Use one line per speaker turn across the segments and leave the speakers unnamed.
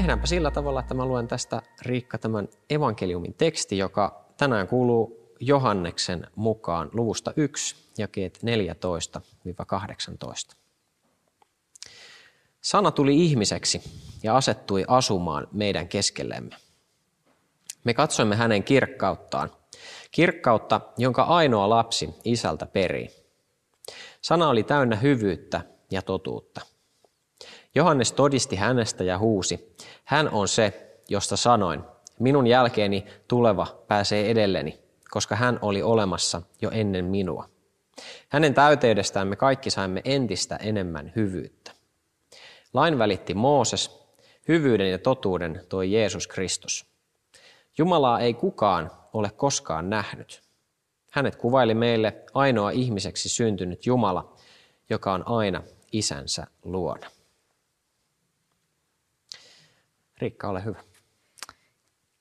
Tehdäänpä sillä tavalla, että mä luen tästä Riikka tämän evankeliumin teksti, joka tänään kuuluu Johanneksen mukaan luvusta 1, jakeet 14-18. Sana tuli ihmiseksi ja asettui asumaan meidän keskellemme. Me katsoimme hänen kirkkauttaan, kirkkautta, jonka ainoa lapsi isältä perii. Sana oli täynnä hyvyyttä ja totuutta. Johannes todisti hänestä ja huusi, hän on se, josta sanoin, minun jälkeeni tuleva pääsee edelleni, koska hän oli olemassa jo ennen minua. Hänen täyteydestään me kaikki saimme entistä enemmän hyvyyttä. Lain välitti Mooses, hyvyyden ja totuuden toi Jeesus Kristus. Jumalaa ei kukaan ole koskaan nähnyt. Hänet kuvaili meille ainoa ihmiseksi syntynyt Jumala, joka on aina isänsä luona. Riikka, ole hyvä.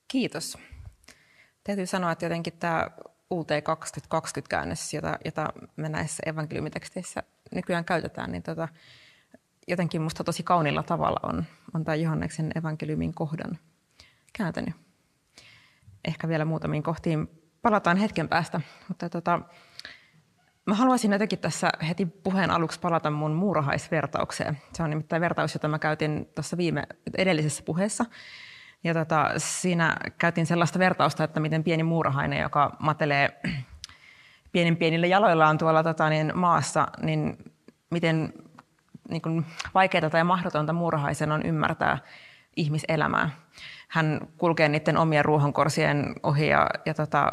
Kiitos. Täytyy sanoa, että jotenkin tämä UT 2020-käännös, jota, jota me näissä evankeliumiteksteissä nykyään käytetään, niin tota, jotenkin minusta tosi kaunilla tavalla on, on tämä Johanneksen evankeliumin kohdan kääntänyt. Ehkä vielä muutamiin kohtiin palataan hetken päästä, mutta tota, Mä haluaisin jotenkin tässä heti puheen aluksi palata mun muurahaisvertaukseen. Se on nimittäin vertaus, jota mä käytin tuossa viime edellisessä puheessa. Ja tota, siinä käytin sellaista vertausta, että miten pieni muurahainen, joka matelee pienin pienillä jaloillaan tuolla tota, niin maassa, niin miten niin kuin vaikeaa tai mahdotonta muurahaisen on ymmärtää ihmiselämää. Hän kulkee niiden omien ruohonkorsien ohi ja, ja tota,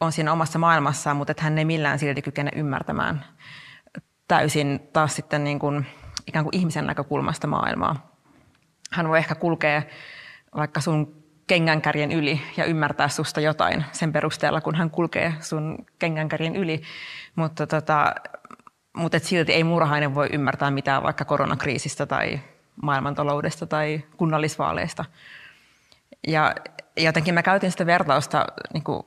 on siinä omassa maailmassaan, mutta että hän ei millään silti kykene ymmärtämään täysin taas sitten niin kuin, ikään kuin ihmisen näkökulmasta maailmaa. Hän voi ehkä kulkea vaikka sun kengänkärjen yli ja ymmärtää susta jotain sen perusteella, kun hän kulkee sun kengänkärjen yli, mutta, tota, mutta et silti ei murhainen voi ymmärtää mitään vaikka koronakriisistä tai maailmantaloudesta tai kunnallisvaaleista. Ja jotenkin mä käytin sitä vertausta niin kuin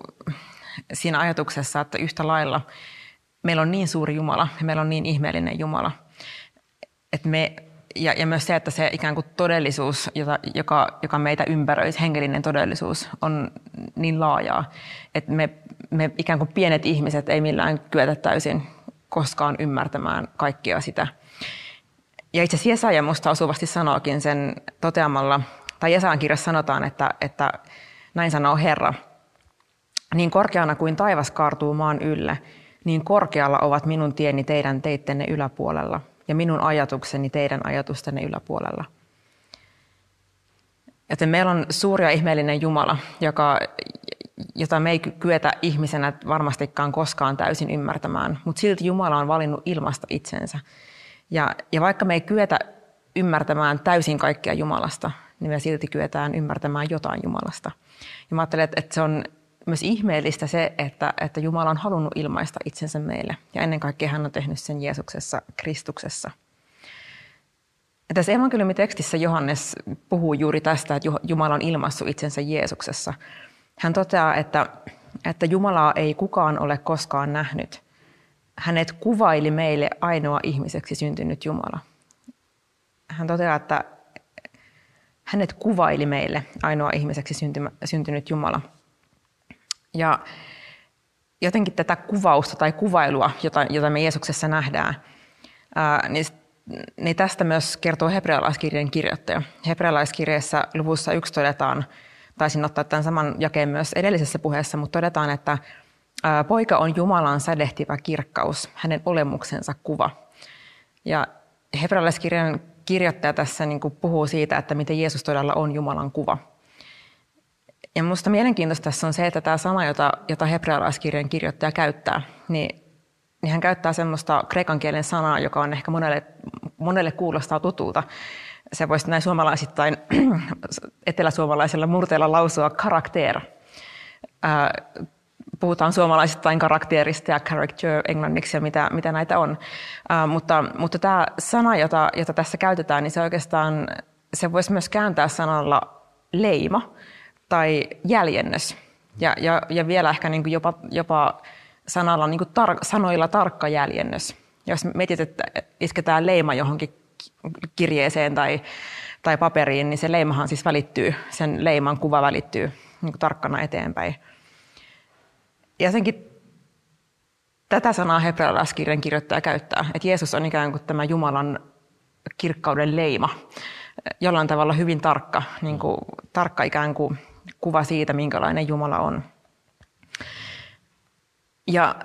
siinä ajatuksessa, että yhtä lailla meillä on niin suuri Jumala ja meillä on niin ihmeellinen Jumala. Että me, ja, ja myös se, että se ikään kuin todellisuus, jota, joka, joka meitä ympäröi, hengellinen todellisuus, on niin laajaa, että me, me ikään kuin pienet ihmiset ei millään kyetä täysin koskaan ymmärtämään kaikkia sitä. Ja itse asiassa Jesaja musta osuvasti sanookin sen toteamalla, tai Jesajan kirjassa sanotaan, että, että näin sanoo Herra – niin korkeana kuin taivas kaartuu maan ylle, niin korkealla ovat minun tieni teidän teittenne yläpuolella ja minun ajatukseni teidän ajatustenne yläpuolella. Joten meillä on suuri ja ihmeellinen Jumala, joka, jota me ei kyetä ihmisenä varmastikaan koskaan täysin ymmärtämään, mutta silti Jumala on valinnut ilmasta itsensä. Ja, ja vaikka me ei kyetä ymmärtämään täysin kaikkea Jumalasta, niin me silti kyetään ymmärtämään jotain Jumalasta. Ja mä ajattelen, että se on myös ihmeellistä se, että, että Jumala on halunnut ilmaista itsensä meille. Ja ennen kaikkea hän on tehnyt sen Jeesuksessa, Kristuksessa. Ja tässä evankeliumitekstissä Johannes puhuu juuri tästä, että Jumala on ilmaissut itsensä Jeesuksessa. Hän toteaa, että, että Jumalaa ei kukaan ole koskaan nähnyt. Hänet kuvaili meille ainoa ihmiseksi syntynyt Jumala. Hän toteaa, että hänet kuvaili meille ainoa ihmiseksi syntynyt Jumala. Ja jotenkin tätä kuvausta tai kuvailua, jota, jota me Jeesuksessa nähdään, ää, niin, niin tästä myös kertoo hebrealaiskirjan kirjoittaja. Hebrealaiskirjassa luvussa yksi todetaan, taisin ottaa tämän saman jakeen myös edellisessä puheessa, mutta todetaan, että ää, poika on Jumalan sädehtivä kirkkaus, hänen olemuksensa kuva. Ja hebrealaiskirjan kirjoittaja tässä niin puhuu siitä, että miten Jeesus todella on Jumalan kuva – ja minusta mielenkiintoista tässä on se, että tämä sana, jota, jota hebrealaiskirjan kirjoittaja käyttää, niin, niin hän käyttää semmoista kreikan kielen sanaa, joka on ehkä monelle, monelle kuulostaa tutulta. se voisi näin suomalaisittain eteläsuomalaisella murteella lausua karakter. Puhutaan suomalaisittain karakterista ja character englanniksi ja mitä, mitä näitä on. Mutta, mutta tämä sana, jota, jota tässä käytetään, niin se oikeastaan se voisi myös kääntää sanalla leima tai jäljennös. Ja, ja, ja vielä ehkä niin kuin jopa, jopa sanalla, niin kuin tar, sanoilla tarkka jäljennös. Jos mietit, että isketään leima johonkin kirjeeseen tai, tai paperiin, niin se leimahan siis välittyy, sen leiman kuva välittyy niin kuin tarkkana eteenpäin. Ja senkin tätä sanaa hebrealaiskirjan kirjoittaja käyttää, että Jeesus on ikään kuin tämä Jumalan kirkkauden leima, jollain tavalla hyvin tarkka, niin kuin, tarkka ikään kuin kuva siitä, minkälainen Jumala on. Ja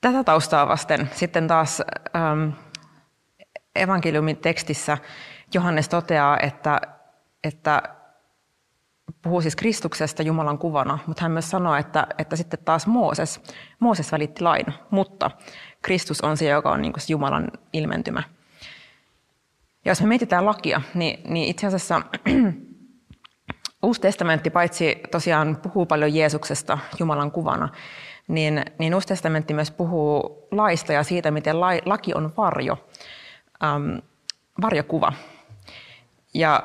tätä taustaa vasten sitten taas ähm, evankeliumin tekstissä Johannes toteaa, että, että puhuu siis Kristuksesta Jumalan kuvana, mutta hän myös sanoo, että, että sitten taas Mooses, Mooses välitti lain, mutta Kristus on se, joka on niin Jumalan ilmentymä. Ja jos me mietitään lakia, niin, niin itse asiassa Uusi testamentti paitsi tosiaan puhuu paljon Jeesuksesta Jumalan kuvana, niin, niin Uusi testamentti myös puhuu laista ja siitä, miten lai, laki on varjo, äm, varjokuva. Ja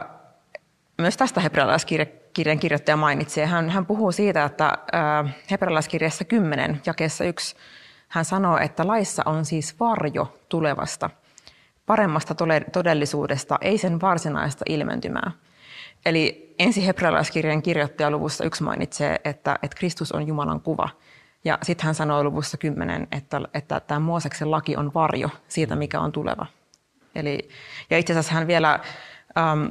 myös tästä hebrealaiskirjan kirjoittaja mainitsee. Hän, hän puhuu siitä, että hebrealaiskirjassa 10, jakeessa 1, hän sanoo, että laissa on siis varjo tulevasta, paremmasta todellisuudesta, ei sen varsinaista ilmentymää. Eli ensi hebrealaiskirjan kirjoittaja luvussa yksi mainitsee, että, että Kristus on Jumalan kuva. Ja sitten hän sanoo luvussa 10, että, että tämä Mooseksen laki on varjo siitä, mikä on tuleva. Eli, ja itse asiassa hän vielä, ähm,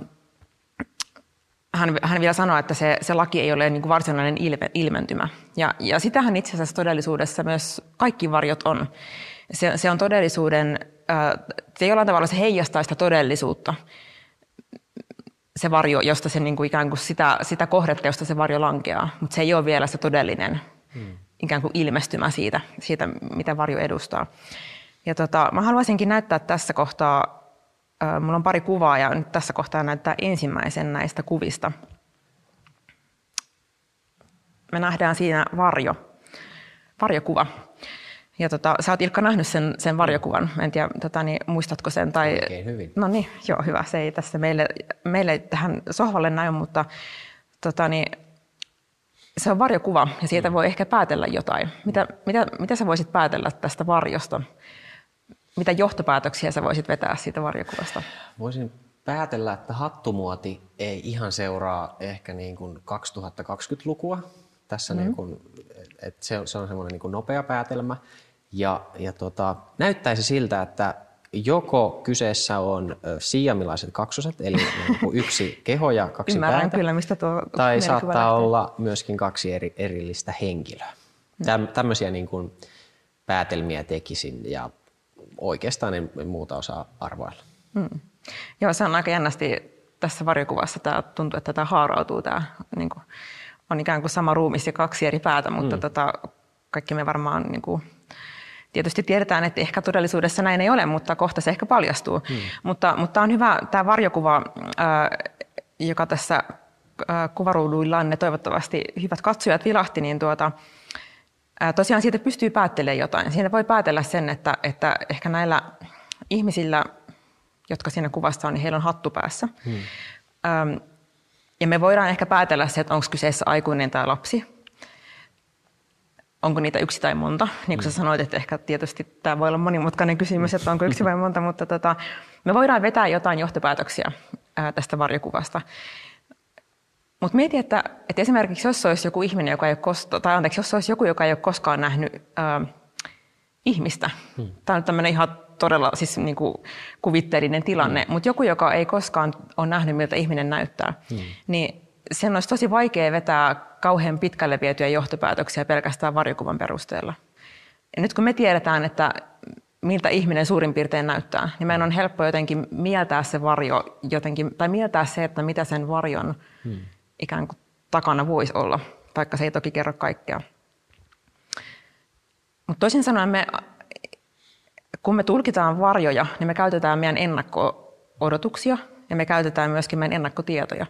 hän, hän vielä sanoo, että se, se laki ei ole niin kuin varsinainen ilme, ilmentymä. Ja, ja sitähän itse asiassa todellisuudessa myös kaikki varjot on. Se, se on todellisuuden, äh, se jollain tavalla se heijastaa sitä todellisuutta se varjo, josta se niin kuin ikään kuin sitä, sitä kohdetta, josta se varjo lankeaa, mutta se ei ole vielä se todellinen hmm. ikään kuin ilmestymä siitä, siitä, mitä varjo edustaa. Ja tota, mä haluaisinkin näyttää tässä kohtaa, äh, mulla on pari kuvaa ja nyt tässä kohtaa näyttää ensimmäisen näistä kuvista. Me nähdään siinä varjo, varjokuva. Ja tota, sä oot Ilkka nähnyt sen, sen varjokuvan, en tiedä, tota, niin, muistatko sen? Tai...
Oikein hyvin.
No niin, joo, hyvä. Se ei tässä meille, meille tähän sohvalle näy, mutta tota, niin, se on varjokuva ja siitä mm. voi ehkä päätellä jotain. Mitä, mitä, mitä sä voisit päätellä tästä varjosta? Mitä johtopäätöksiä sä voisit vetää siitä varjokuvasta?
Voisin päätellä, että hattumuoti ei ihan seuraa ehkä niin kuin 2020-lukua. Tässä mm. niin kuin, että se, se on semmoinen niin kuin nopea päätelmä. Ja, ja tota, näyttäisi siltä, että joko kyseessä on siamilaiset kaksoset, eli niin yksi keho ja kaksi
Ymmärrän
päätä,
kyllä, mistä tuo
tai saattaa lähtee. olla myöskin kaksi eri, erillistä henkilöä. Täm, tämmöisiä niin kuin päätelmiä tekisin ja oikeastaan en muuta osaa arvoilla. Mm.
Joo, se on aika jännästi tässä varjokuvassa. Tämä tuntuu, että tämä haarautuu. Tämä niin kuin, on ikään kuin sama ruumis ja kaksi eri päätä, mutta mm. tota, kaikki me varmaan niin kuin, Tietysti tiedetään, että ehkä todellisuudessa näin ei ole, mutta kohta se ehkä paljastuu. Hmm. Mutta, mutta on hyvä tämä varjokuva, joka tässä kuvaruuduillaan ne toivottavasti hyvät katsojat vilahti, niin tuota, tosiaan siitä pystyy päättelemään jotain. Siitä voi päätellä sen, että, että ehkä näillä ihmisillä, jotka siinä kuvassa on, niin heillä on hattu päässä. Hmm. Ja me voidaan ehkä päätellä se, että onko kyseessä aikuinen tai lapsi onko niitä yksi tai monta. Niin kuin sä mm. sanoit, että ehkä tietysti tämä voi olla monimutkainen kysymys, että onko yksi vai monta, mutta tota, me voidaan vetää jotain johtopäätöksiä ää, tästä varjokuvasta. Mutta mieti, että, että esimerkiksi jos olisi joku ihminen, joka ei ole kosto, tai anteeksi, jos olisi joku, joka ei ole koskaan nähnyt ää, ihmistä. Hmm. Tämä on tämmöinen ihan todella siis niin kuin kuvitteellinen tilanne, hmm. mutta joku, joka ei koskaan ole nähnyt, miltä ihminen näyttää, hmm. niin sen olisi tosi vaikea vetää kauhean pitkälle vietyjä johtopäätöksiä pelkästään varjokuvan perusteella. Ja nyt kun me tiedetään, että miltä ihminen suurin piirtein näyttää, niin meidän on helppo jotenkin mieltää se varjo jotenkin, tai mieltää se, että mitä sen varjon hmm. ikään kuin takana voisi olla, vaikka se ei toki kerro kaikkea. Mutta toisin sanoen, me, kun me tulkitaan varjoja, niin me käytetään meidän ennakko ennakko-odotuksia ja me käytetään myöskin meidän ennakkotietoja.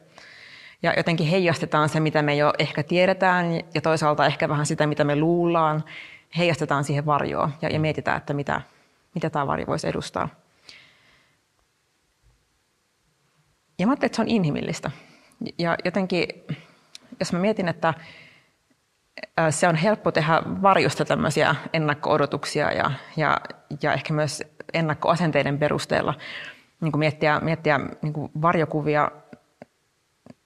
Ja jotenkin heijastetaan se, mitä me jo ehkä tiedetään ja toisaalta ehkä vähän sitä, mitä me luullaan. Heijastetaan siihen varjoon ja, ja mietitään, että mitä, mitä tämä varjo voisi edustaa. Ja mä että se on inhimillistä. Ja jotenkin, jos mä mietin, että se on helppo tehdä varjosta tämmöisiä ennakko-odotuksia ja, ja, ja ehkä myös ennakkoasenteiden perusteella niin kuin miettiä, miettiä niin kuin varjokuvia,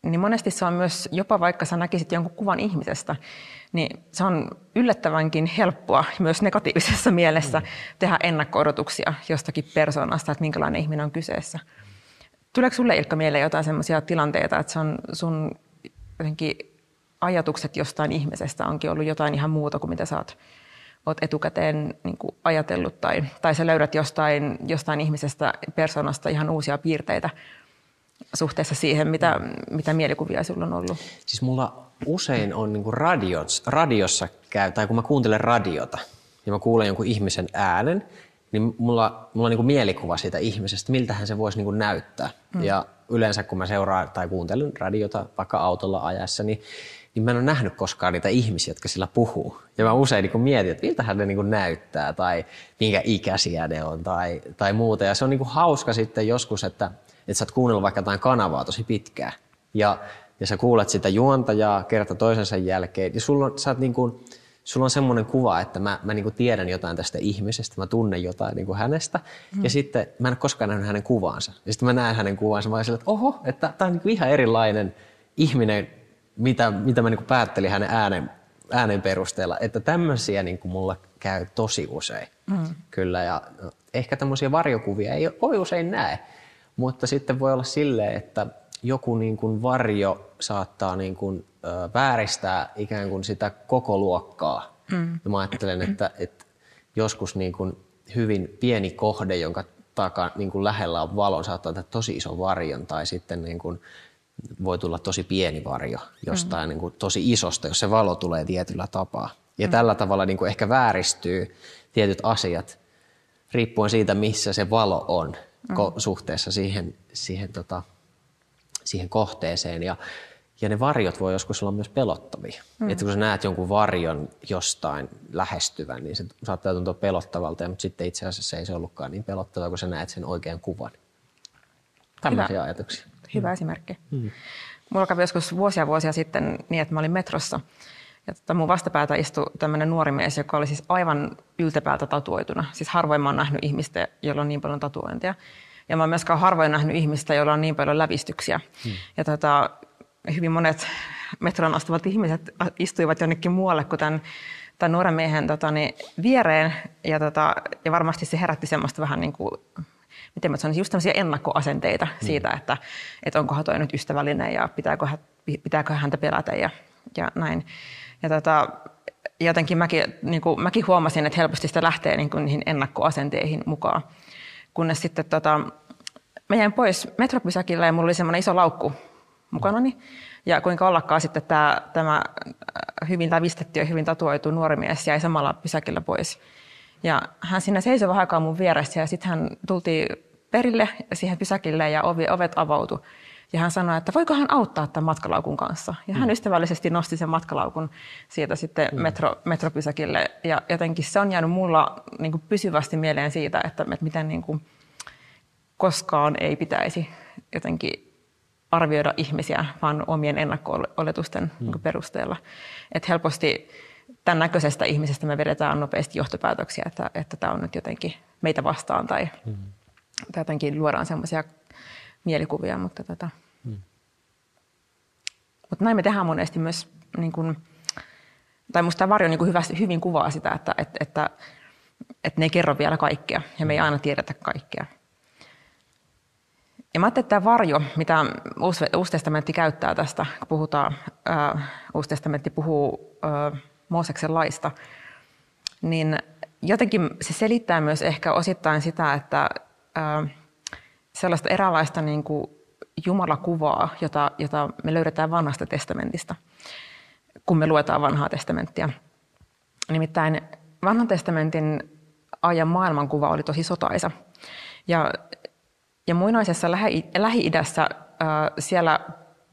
niin monesti se on myös, jopa vaikka sä näkisit jonkun kuvan ihmisestä, niin se on yllättävänkin helppoa myös negatiivisessa mielessä mm. tehdä ennakko-odotuksia jostakin persoonasta, että minkälainen ihminen on kyseessä. Tuleeko sulle Ilkka mieleen jotain sellaisia tilanteita, että se on sun jotenkin ajatukset jostain ihmisestä onkin ollut jotain ihan muuta kuin mitä sä oot, oot etukäteen niin kuin ajatellut tai, tai sä löydät jostain, jostain ihmisestä, persoonasta ihan uusia piirteitä suhteessa siihen, mitä, mitä mielikuvia sulla on ollut?
Siis mulla usein on niin kuin radios, radiossa käy, tai kun mä kuuntelen radiota ja mä kuulen jonkun ihmisen äänen, niin mulla, mulla on niin kuin mielikuva siitä ihmisestä, miltähän se voisi niin kuin näyttää. Mm. Ja yleensä kun mä seuraan tai kuuntelen radiota vaikka autolla ajassa, niin niin mä en ole nähnyt koskaan niitä ihmisiä, jotka sillä puhuu. Ja mä usein niin mietin, että miltähän ne niin näyttää tai minkä ikäisiä ne on tai, tai muuta. Ja se on niin hauska sitten joskus, että, että sä oot kuunnellut vaikka jotain kanavaa tosi pitkään. Ja, ja sä kuulet sitä juontajaa kerta toisensa jälkeen. Ja sulla on, sä oot niin kuin, sulla on semmoinen kuva, että mä, mä niin tiedän jotain tästä ihmisestä, mä tunnen jotain niin hänestä, mm. ja sitten mä en ole koskaan nähnyt hänen kuvaansa. Ja sitten mä näen hänen kuvaansa, mä sillä, että oho, että tämä on niin ihan erilainen ihminen mitä, mitä mä niin päättelin hänen äänen, äänen perusteella, että tämmöisiä niin kuin mulla käy tosi usein. Mm. Kyllä, ja ehkä tämmöisiä varjokuvia ei ole usein näe, mutta sitten voi olla silleen, että joku niin kuin varjo saattaa niin kuin, ö, vääristää ikään kuin sitä koko luokkaa. Mm. Ja mä ajattelen, että, että joskus niin kuin hyvin pieni kohde, jonka takan, niin kuin lähellä on valon, saattaa tehdä tosi ison varjon tai sitten niin kuin voi tulla tosi pieni varjo jostain mm. niin kuin tosi isosta, jos se valo tulee tietyllä tapaa. Ja mm. tällä tavalla niin kuin ehkä vääristyy tietyt asiat riippuen siitä, missä se valo on mm. suhteessa siihen, siihen, tota, siihen kohteeseen. Ja, ja ne varjot voi joskus olla myös pelottavia. Mm. Että kun sä näet jonkun varjon jostain lähestyvän, niin se saattaa tuntua pelottavalta, mutta sitten itse asiassa ei se ollutkaan niin pelottavaa, kun sä näet sen oikean kuvan. Tällaisia ajatuksia
hyvä mm. esimerkki. Mm. Mulla kävi joskus vuosia vuosia sitten niin, että mä olin metrossa. Ja tota mun vastapäätä istui tämmöinen nuori mies, joka oli siis aivan yltäpäältä tatuoituna. Siis harvoin mä oon nähnyt ihmistä, jolla on niin paljon tatuointia. Ja mä oon myöskään harvoin nähnyt ihmistä, jolla on niin paljon lävistyksiä. Hmm. Ja tota, hyvin monet metron astuvat ihmiset istuivat jonnekin muualle kuin tämän, tämän nuoren miehen tota, niin, viereen. Ja, tota, ja varmasti se herätti semmoista vähän niin kuin miten mä sanoisin, just tämmöisiä ennakkoasenteita mm. siitä, että, että onkohan toi nyt ystävällinen ja pitääkö, pitääkö häntä pelätä ja, ja näin. Ja tota, jotenkin mäkin, niin kuin, mäkin huomasin, että helposti sitä lähtee niin kuin niihin ennakkoasenteihin mukaan. Kunnes sitten tota, mä jäin pois metropysäkillä ja mulla oli semmoinen iso laukku mukanani. Ja kuinka ollakaan sitten tämä, tämä hyvin lävistetty ja hyvin tatuoitu nuori mies jäi samalla pysäkillä pois. Ja hän siinä seisoi vähän aikaa mun vieressä ja sitten hän tultiin perille siihen pysäkille ja ovi, ovet avautui. Ja hän sanoi, että voiko hän auttaa tämän matkalaukun kanssa. Ja hän mm. ystävällisesti nosti sen matkalaukun siitä sitten mm. metro, metropysäkille. Ja jotenkin se on jäänyt mulla niin kuin pysyvästi mieleen siitä, että, miten niin kuin koskaan ei pitäisi jotenkin arvioida ihmisiä, vaan omien ennakko-oletusten mm. niin perusteella. Että helposti tämän näköisestä ihmisestä me vedetään nopeasti johtopäätöksiä, että, että tämä on nyt jotenkin meitä vastaan tai, mm. tai jotenkin luodaan semmoisia mielikuvia. Mutta, tota, mm. mutta näin me tehdään monesti myös, niin kuin, tai minusta tämä varjo niin hyvä, hyvin kuvaa sitä, että, että, että, että ne ei kerro vielä kaikkea ja me ei aina tiedetä kaikkea. Ja mä ajattelin, että tämä varjo, mitä Uusi testamentti käyttää tästä, kun puhutaan, ää, Uusi testamentti puhuu ää, Mooseksen laista, niin jotenkin se selittää myös ehkä osittain sitä, että ää, sellaista eräänlaista niin kuin Jumalakuvaa, jota, jota me löydetään vanhasta testamentista, kun me luetaan vanhaa testamenttia. Nimittäin vanhan testamentin ajan maailmankuva oli tosi sotaisa. Ja Ja muinaisessa Lähi-idässä äh, siellä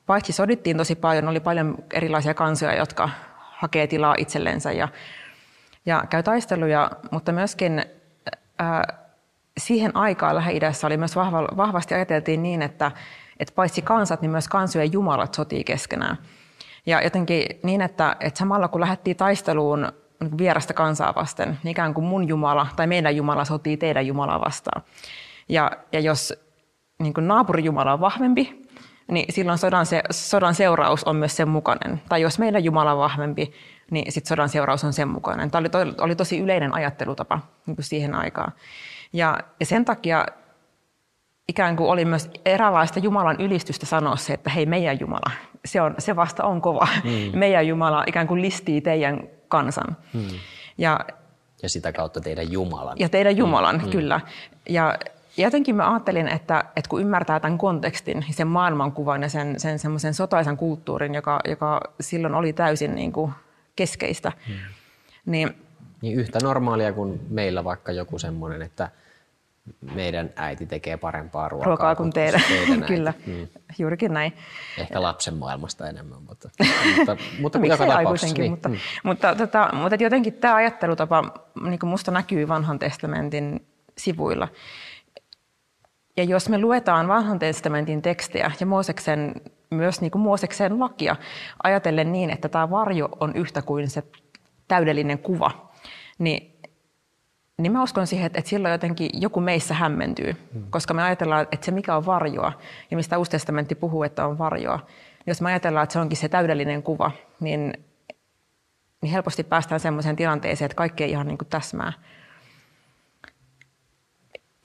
paitsi sodittiin tosi paljon, oli paljon erilaisia kansoja, jotka hakee tilaa itsellensä ja, ja käy taisteluja, mutta myöskin äh, siihen aikaan Lähi-idässä oli myös vahva, vahvasti ajateltiin niin, että, että paitsi kansat, niin myös kansojen jumalat sotii keskenään. Ja jotenkin niin, että, että samalla kun lähdettiin taisteluun vierasta kansaa vasten, niin ikään kuin mun Jumala tai meidän Jumala sotii teidän Jumalaa vastaan. Ja, ja jos niin kuin naapurijumala on vahvempi, niin silloin sodan, se, sodan seuraus on myös sen mukainen. Tai jos meidän Jumala on vahvempi, niin sitten sodan seuraus on sen mukainen. Tämä oli, to, oli tosi yleinen ajattelutapa niin kuin siihen aikaan. Ja, ja sen takia ikään kuin oli myös eräänlaista Jumalan ylistystä sanoa se, että hei meidän Jumala, se, on, se vasta on kova. Mm. Meidän Jumala ikään kuin listii teidän kansan. Mm.
Ja, ja sitä kautta teidän Jumalan.
Ja teidän Jumalan, mm. kyllä. Ja jotenkin mä ajattelin, että, että kun ymmärtää tämän kontekstin, sen maailmankuvan ja sen, sen semmoisen sotaisan kulttuurin, joka, joka silloin oli täysin niin kuin keskeistä, hmm. niin,
niin yhtä normaalia kuin meillä vaikka joku semmoinen, että meidän äiti tekee parempaa ruokaa,
ruokaa kuin teidän. teidän Kyllä, hmm. juurikin näin.
Ehkä lapsen maailmasta enemmän, mutta, mutta, mutta
no, joka tapauksessa. Niin. Mutta, hmm. mutta, tota, mutta jotenkin tämä ajattelutapa niin musta näkyy vanhan testamentin sivuilla. Ja jos me luetaan vanhan testamentin tekstejä ja Mooseksen, myös niin kuin Mooseksen lakia, ajatellen niin, että tämä varjo on yhtä kuin se täydellinen kuva, niin, niin mä uskon siihen, että, että silloin jotenkin joku meissä hämmentyy, hmm. koska me ajatellaan, että se mikä on varjoa ja mistä Uusi testamentti puhuu, että on varjoa, niin jos me ajatellaan, että se onkin se täydellinen kuva, niin, niin helposti päästään sellaiseen tilanteeseen, että kaikki ei ihan niin kuin täsmää.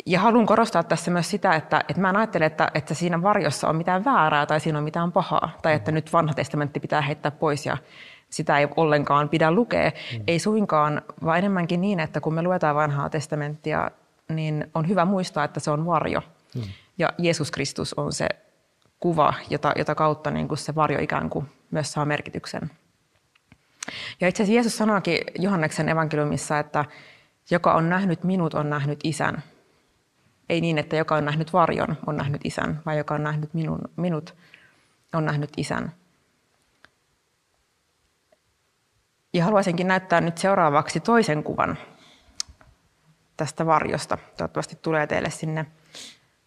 Ja haluan korostaa tässä myös sitä, että, että mä en ajattele, että, että siinä varjossa on mitään väärää tai siinä on mitään pahaa, tai että nyt vanha testamentti pitää heittää pois ja sitä ei ollenkaan pidä lukea. Mm. Ei suinkaan, vaan enemmänkin niin, että kun me luetaan vanhaa testamenttia, niin on hyvä muistaa, että se on varjo. Mm. Ja Jeesus Kristus on se kuva, jota, jota kautta niin kuin se varjo ikään kuin myös saa merkityksen. Ja itse asiassa Jeesus sanoikin Johanneksen evankeliumissa, että joka on nähnyt minut, on nähnyt isän. Ei niin, että joka on nähnyt varjon, on nähnyt isän, vaan joka on nähnyt minun, minut, on nähnyt isän. Ja haluaisinkin näyttää nyt seuraavaksi toisen kuvan tästä varjosta. Toivottavasti tulee teille sinne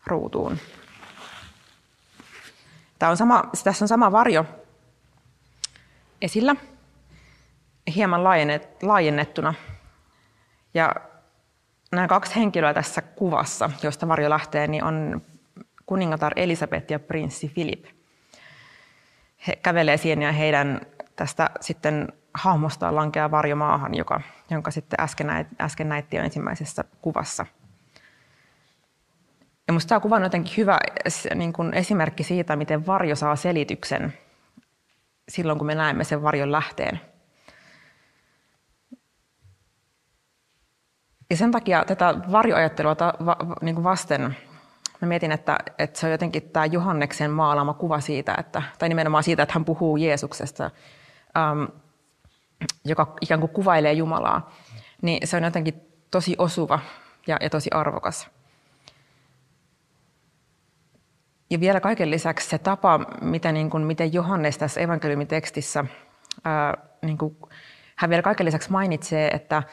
ruutuun. Tämä on sama, tässä on sama varjo esillä, hieman laajennettuna. Ja nämä kaksi henkilöä tässä kuvassa, josta varjo lähtee, niin on kuningatar Elisabeth ja prinssi Philip. He kävelee siihen ja heidän tästä sitten hahmostaan lankeaa varjo maahan, joka, jonka sitten äsken, näit, äsken näitte jo ensimmäisessä kuvassa. Ja minusta tämä kuva on jotenkin hyvä niin kuin esimerkki siitä, miten varjo saa selityksen silloin, kun me näemme sen varjon lähteen. Ja sen takia tätä varjoajattelua ta, va, niin kuin vasten mä mietin, että, että se on jotenkin tämä Johanneksen maalama kuva siitä, että, tai nimenomaan siitä, että hän puhuu Jeesuksesta, ähm, joka ikään kuin kuvailee Jumalaa. Niin se on jotenkin tosi osuva ja, ja tosi arvokas. Ja vielä kaiken lisäksi se tapa, mitä, niin kuin, miten Johannes tässä evankeliumitekstissä, ää, niin kuin, hän vielä kaiken lisäksi mainitsee, että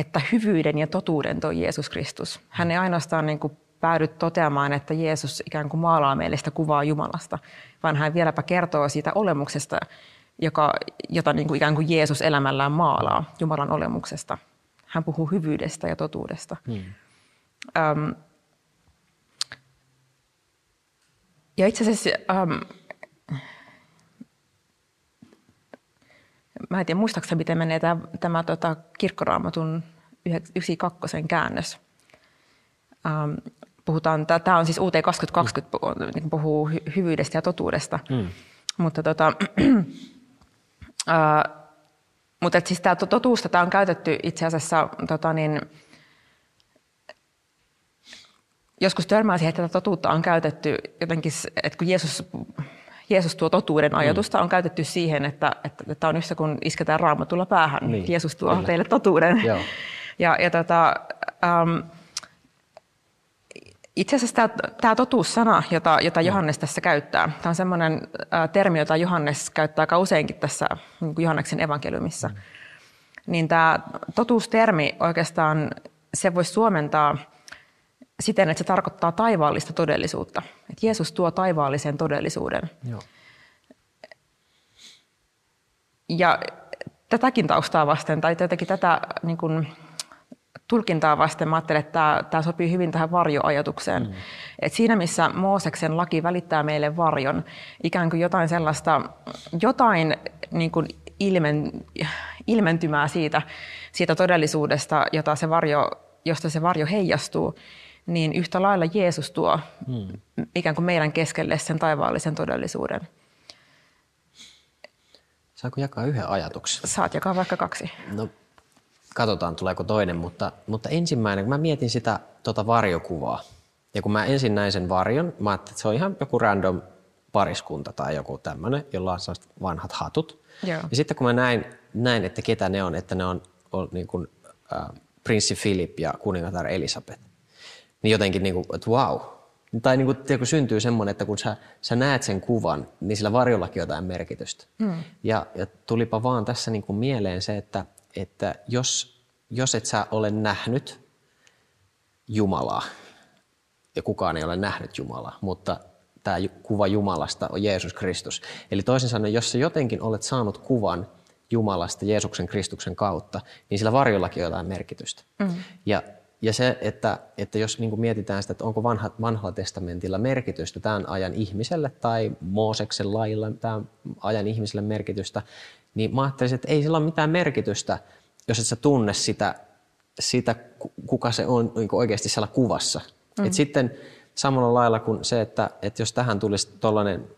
että hyvyyden ja totuuden toi Jeesus Kristus. Hän ei ainoastaan niin kuin päädy toteamaan, että Jeesus ikään kuin maalaa meille sitä kuvaa Jumalasta, vaan hän vieläpä kertoo siitä olemuksesta, joka, jota niin kuin ikään kuin Jeesus elämällään maalaa, Jumalan olemuksesta. Hän puhuu hyvyydestä ja totuudesta. Hmm. Um, ja itse asiassa um, mä en tiedä muistaakseni, miten menee tämä, tämä tota, kirkkoraamatun 92 käännös. Ähm, puhutaan, tämä on siis UT 2020, mm. niin puhuu hy- hyvyydestä ja totuudesta. Mm. Mutta tota, äh, mutta siis tämä totuus, tämä on käytetty itse asiassa tota niin, joskus törmää siihen, että tätä totuutta on käytetty jotenkin, että kun Jeesus Jeesus tuo totuuden ajatusta mm. on käytetty siihen, että, että, että on yhtä kuin isketään raamatulla päähän. Niin. Jeesus tuo Kyllä. teille totuuden. Joo. Ja, ja, tota, um, Itse asiassa tämä, tämä totuussana, jota, jota Johannes tässä käyttää, tämä on sellainen termi, jota Johannes käyttää aika useinkin tässä niin kuin Johanneksen evankeliumissa. Mm. Niin tämä totuustermi oikeastaan, se voisi suomentaa siten, että se tarkoittaa taivaallista todellisuutta. Että Jeesus tuo taivaallisen todellisuuden. Joo. Ja tätäkin taustaa vasten, tai jotenkin tätä niin kuin, tulkintaa vasten mä ajattelen, että tämä, tämä sopii hyvin tähän varjoajatukseen. Mm. Et siinä, missä Mooseksen laki välittää meille varjon, ikään kuin jotain sellaista, jotain niin kuin ilmen, ilmentymää siitä, siitä todellisuudesta, jota se varjo, josta se varjo heijastuu, niin yhtä lailla Jeesus tuo mm. ikään kuin meidän keskelle sen taivaallisen todellisuuden.
Saako jakaa yhden ajatuksen?
Saat jakaa vaikka kaksi.
No, katsotaan tuleeko toinen, mutta, mutta ensimmäinen, kun mä mietin sitä tota varjokuvaa, ja kun mä ensin näin sen varjon, mä ajattelin, että se on ihan joku random pariskunta tai joku tämmöinen, jolla on vanhat hatut. Joo. Ja sitten kun mä näin, näin, että ketä ne on, että ne on, on niin kuin, äh, prinssi Philip ja kuningatar Elisabeth, niin jotenkin, niin kuin, että wow. Tai niin kuin, tiedä, syntyy semmoinen, että kun sä, sä näet sen kuvan, niin sillä varjollakin jotain merkitystä. Mm. Ja, ja tulipa vaan tässä niin kuin mieleen se, että, että jos, jos et sä ole nähnyt Jumalaa, ja kukaan ei ole nähnyt Jumalaa, mutta tämä kuva Jumalasta on Jeesus Kristus. Eli toisin sanoen, jos sä jotenkin olet saanut kuvan Jumalasta Jeesuksen Kristuksen kautta, niin sillä varjollakin on jotain merkitystä. Mm. Ja, ja se, että, että jos niin mietitään sitä, että onko vanha, vanhalla testamentilla merkitystä tämän ajan ihmiselle tai Mooseksen lailla tämän ajan ihmiselle merkitystä, niin mä ajattelisin, että ei sillä ole mitään merkitystä, jos et sä tunne sitä, sitä kuka se on niin oikeasti siellä kuvassa. Mm. Et sitten samalla lailla kuin se, että, että jos tähän tulisi tuollainen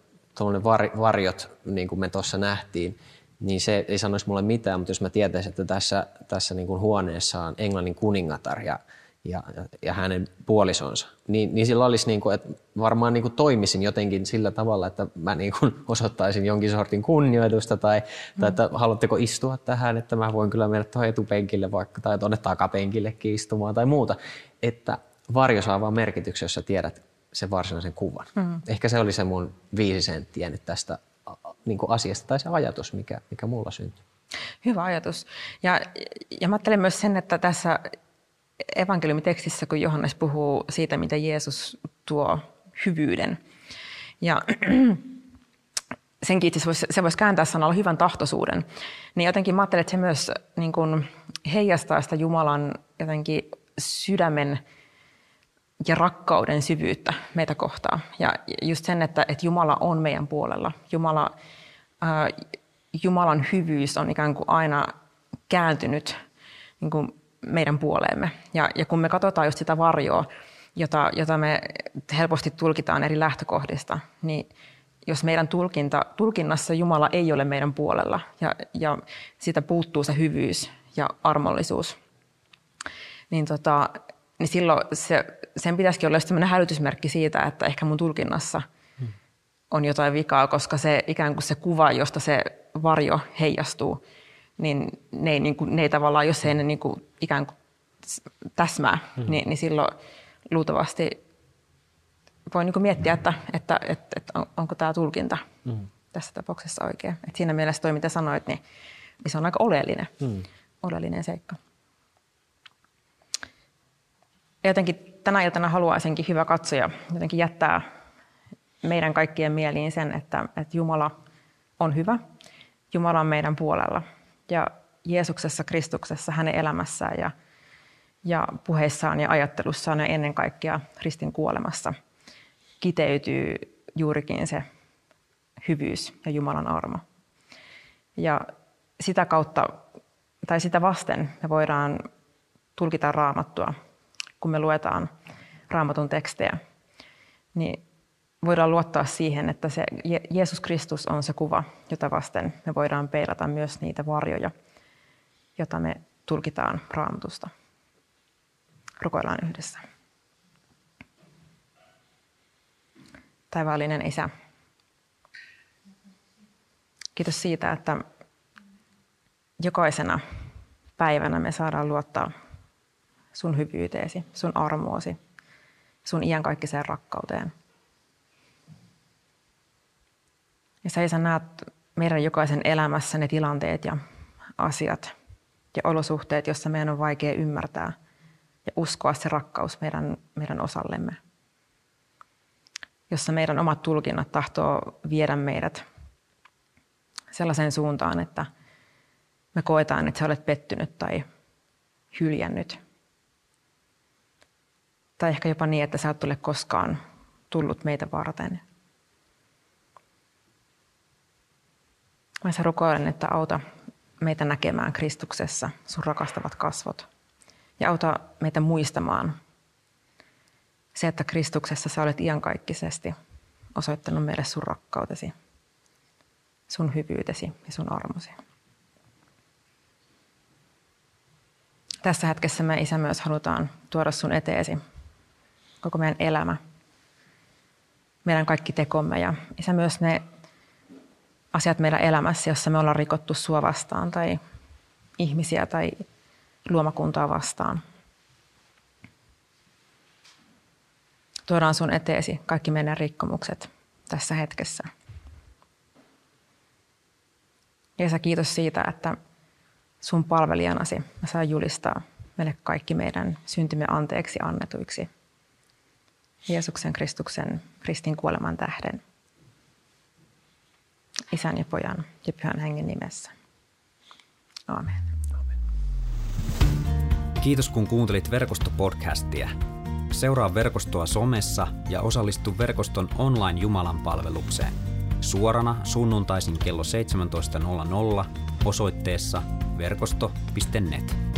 var, varjot, niin kuin me tuossa nähtiin, niin se ei sanoisi mulle mitään, mutta jos mä tietäisin, että tässä, tässä niin kuin huoneessa on Englannin kuningatar ja ja, ja hänen puolisonsa, niin, niin sillä olisi, niin kuin, että varmaan niin kuin toimisin jotenkin sillä tavalla, että mä niin kuin osoittaisin jonkin sortin kunnioitusta tai, mm. tai että haluatteko istua tähän, että mä voin kyllä mennä tuohon etupenkille vaikka tai tuonne takapenkillekin istumaan tai muuta. Että varjo saa vaan merkityksen, jos sä tiedät sen varsinaisen kuvan. Mm. Ehkä se oli se mun viisi senttiä nyt tästä niin kuin asiasta tai se ajatus, mikä, mikä mulla syntyi.
Hyvä ajatus. Ja, ja mä ajattelen myös sen, että tässä evankeliumitekstissä, kun Johannes puhuu siitä, miten Jeesus tuo hyvyyden. Ja senkin itse voisi, se voisi kääntää sanalla hyvän tahtoisuuden. Niin jotenkin mä ajattelen, että se myös niin kuin heijastaa sitä Jumalan jotenkin sydämen ja rakkauden syvyyttä meitä kohtaan. Ja just sen, että, että Jumala on meidän puolella. Jumala, äh, Jumalan hyvyys on ikään kuin aina kääntynyt niin kuin meidän puoleemme. Ja, ja kun me katsotaan just sitä varjoa, jota, jota me helposti tulkitaan eri lähtökohdista, niin jos meidän tulkinta, tulkinnassa Jumala ei ole meidän puolella ja, ja siitä puuttuu se hyvyys ja armollisuus, niin, tota, niin silloin se, sen pitäisikin olla sellainen hälytysmerkki siitä, että ehkä mun tulkinnassa on jotain vikaa, koska se ikään kuin se kuva, josta se varjo heijastuu, niin ne ei, niin kuin, ne ei tavallaan, jos ei ne niin kuin, ikään kuin täsmää, mm-hmm. niin, niin silloin luultavasti voi niin kuin miettiä, että, että, että, että on, onko tämä tulkinta mm-hmm. tässä tapauksessa oikea. Et siinä mielessä toi, mitä sanoit, niin, niin se on aika oleellinen, mm-hmm. oleellinen seikka. Ja jotenkin tänä iltana haluaisinkin hyvä katsoja jotenkin jättää meidän kaikkien mieliin sen, että, että Jumala on hyvä, Jumala on meidän puolella – ja Jeesuksessa, Kristuksessa, hänen elämässään ja, ja puheissaan ja ajattelussaan ja ennen kaikkea ristin kuolemassa kiteytyy juurikin se hyvyys ja Jumalan armo. Ja sitä kautta tai sitä vasten me voidaan tulkita raamattua, kun me luetaan raamatun tekstejä, niin voidaan luottaa siihen, että se Jeesus Kristus on se kuva, jota vasten me voidaan peilata myös niitä varjoja, jota me tulkitaan raamatusta. Rukoillaan yhdessä. Taivaallinen Isä, kiitos siitä, että jokaisena päivänä me saadaan luottaa sun hyvyyteesi, sun armoosi sun iankaikkiseen rakkauteen. Ja sä Isä näet meidän jokaisen elämässä ne tilanteet ja asiat ja olosuhteet, joissa meidän on vaikea ymmärtää ja uskoa se rakkaus meidän, meidän osallemme. Jossa meidän omat tulkinnat tahtoo viedä meidät sellaiseen suuntaan, että me koetaan, että sä olet pettynyt tai hyljännyt. Tai ehkä jopa niin, että sä et tule koskaan tullut meitä varten. Mä sä rukoilen, että auta meitä näkemään Kristuksessa sun rakastavat kasvot. Ja auta meitä muistamaan se, että Kristuksessa sä olet iankaikkisesti osoittanut meille sun rakkautesi, sun hyvyytesi ja sun armosi. Tässä hetkessä me Isä myös halutaan tuoda sun eteesi koko meidän elämä, meidän kaikki tekomme ja Isä myös ne asiat meidän elämässä, jossa me ollaan rikottu sua vastaan tai ihmisiä tai luomakuntaa vastaan. Tuodaan sun eteesi kaikki meidän rikkomukset tässä hetkessä. Jeesa, kiitos siitä, että sun palvelijanasi mä saan julistaa meille kaikki meidän syntimme anteeksi annetuiksi. Jeesuksen Kristuksen ristin kuoleman tähden. Isän ja pojan ja pyhän hengen nimessä. Amen.
Kiitos kun kuuntelit verkostopodcastia. Seuraa verkostoa somessa ja osallistu verkoston online Jumalan palvelukseen. Suorana sunnuntaisin kello 17.00 osoitteessa verkosto.net.